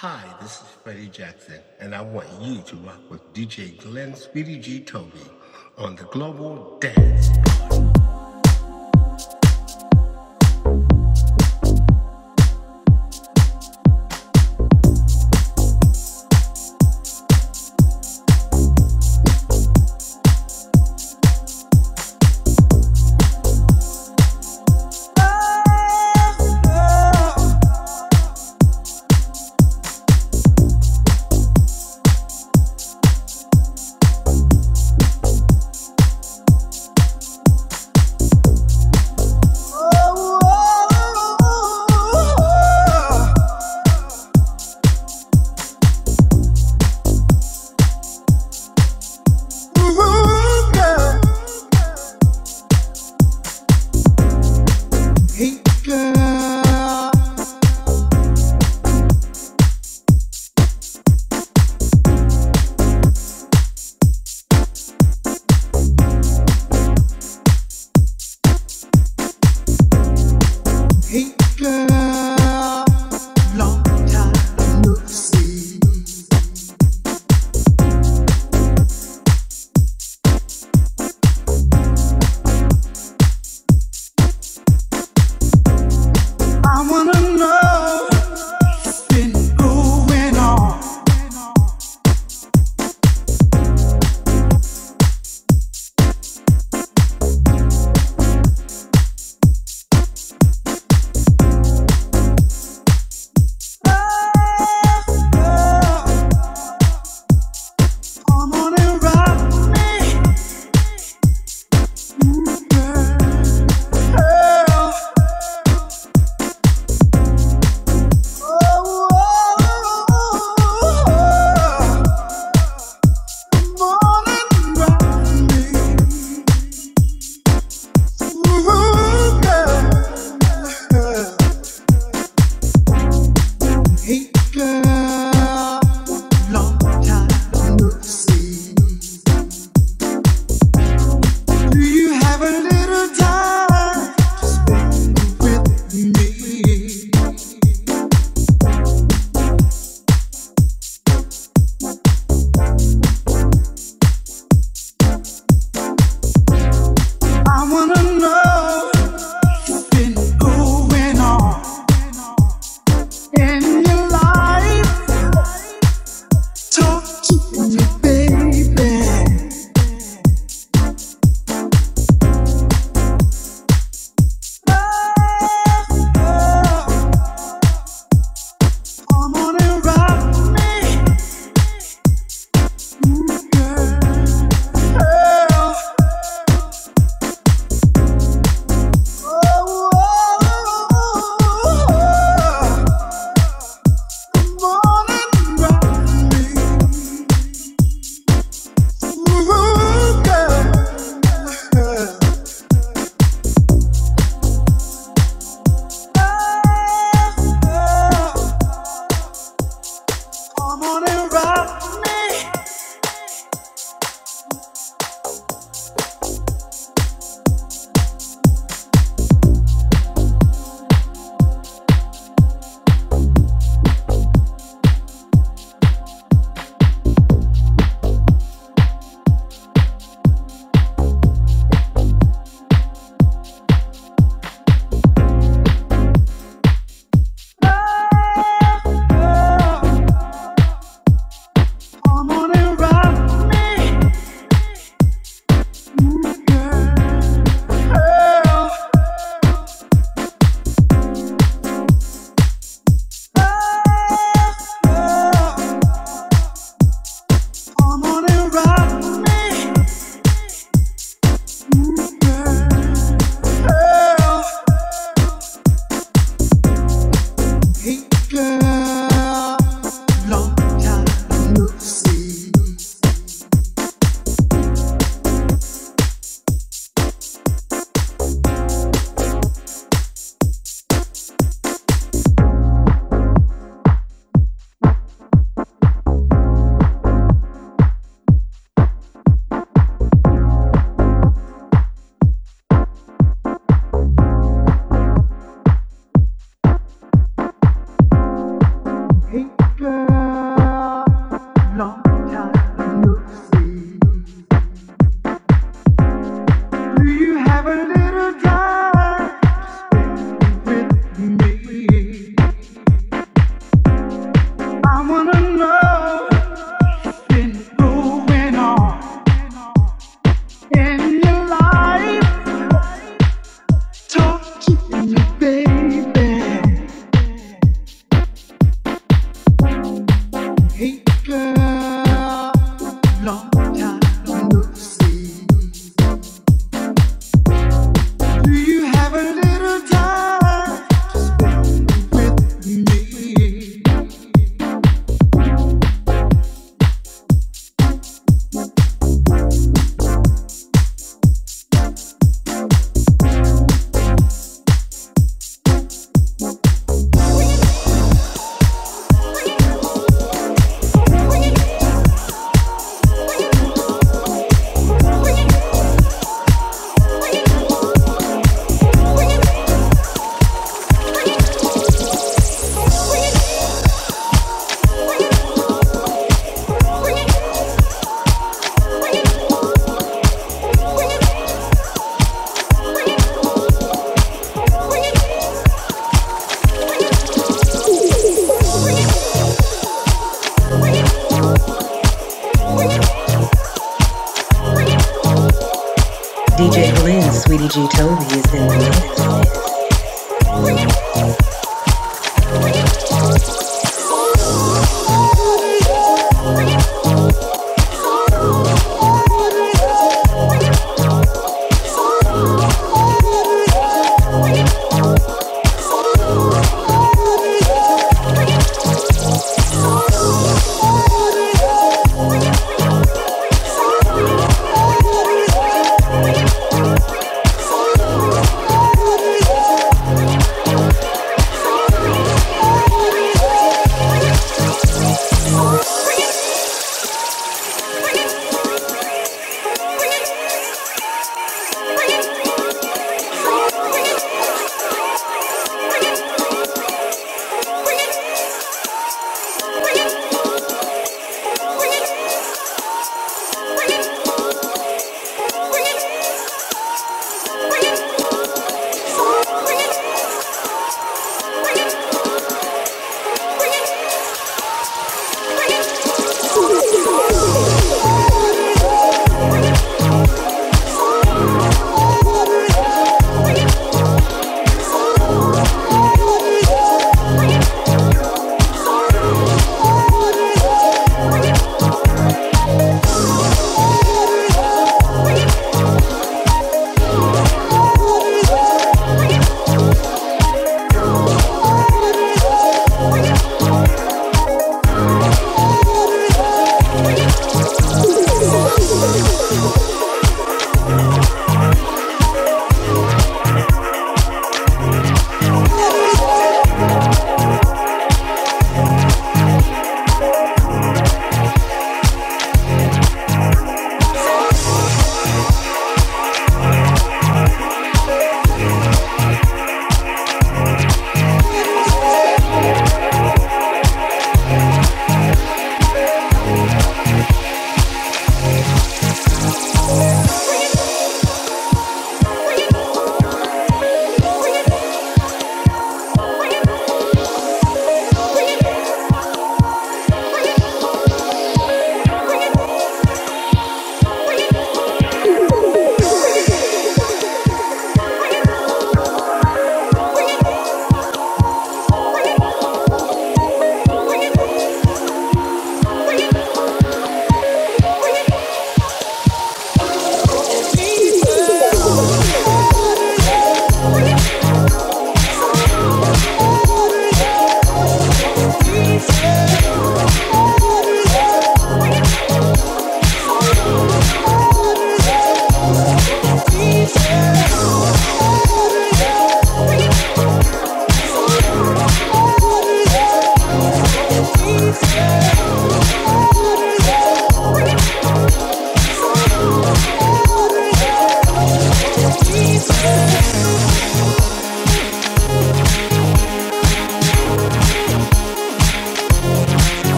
Hi, this is Freddie Jackson, and I want you to rock with DJ Glenn Speedy G. Toby on the Global Dance.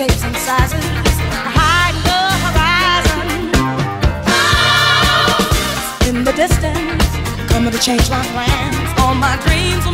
shapes and sizes. Hiding the horizon. In the distance, coming to change my plans. All my dreams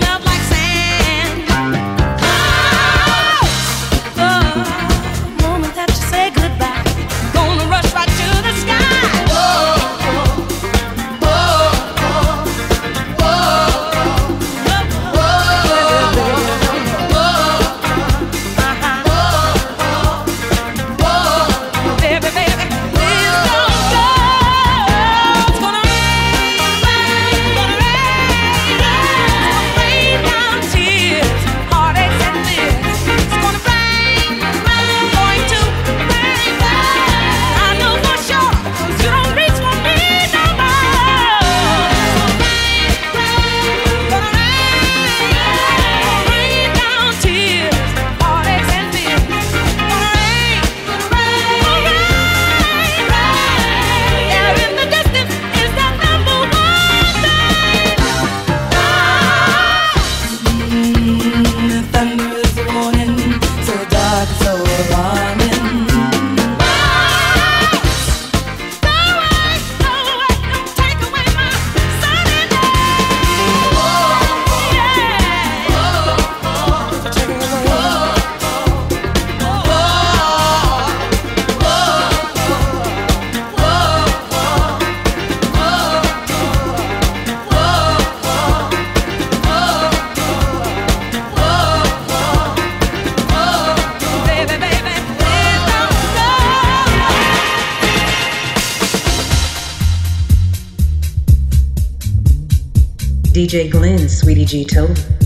DJ Glenn, Sweetie G Toby.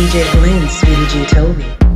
DJ Glenn Sweetie G Toby.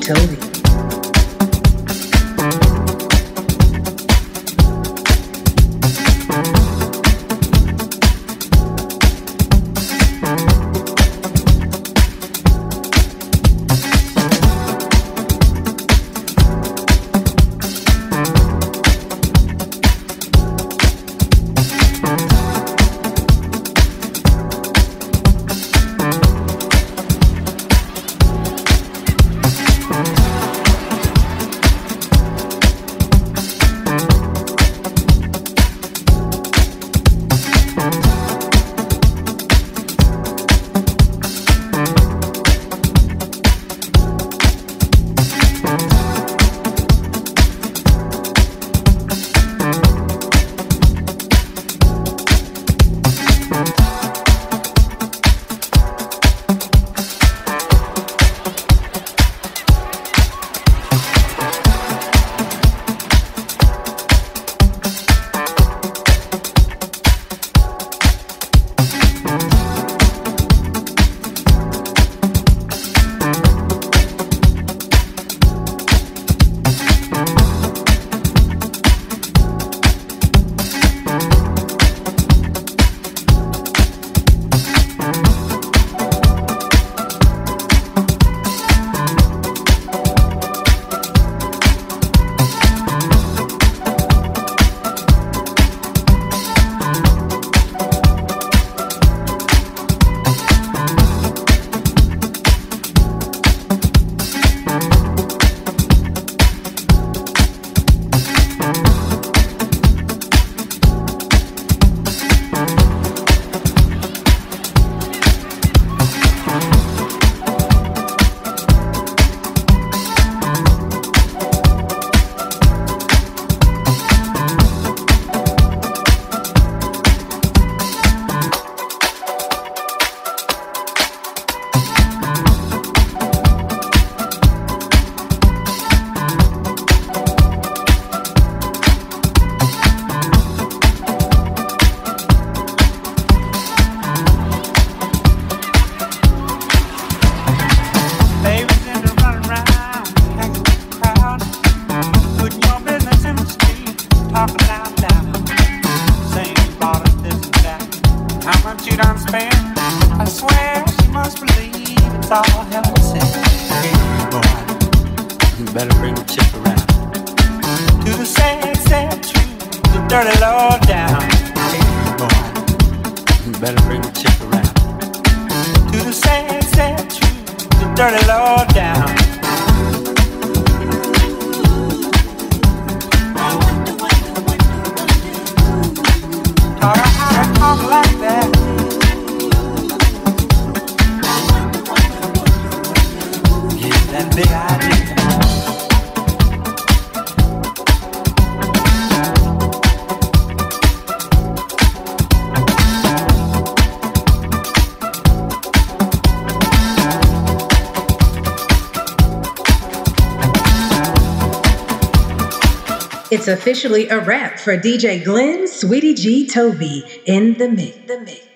Toby. It's officially a wrap for DJ Glenn Sweetie G Toby in the mix. The mix.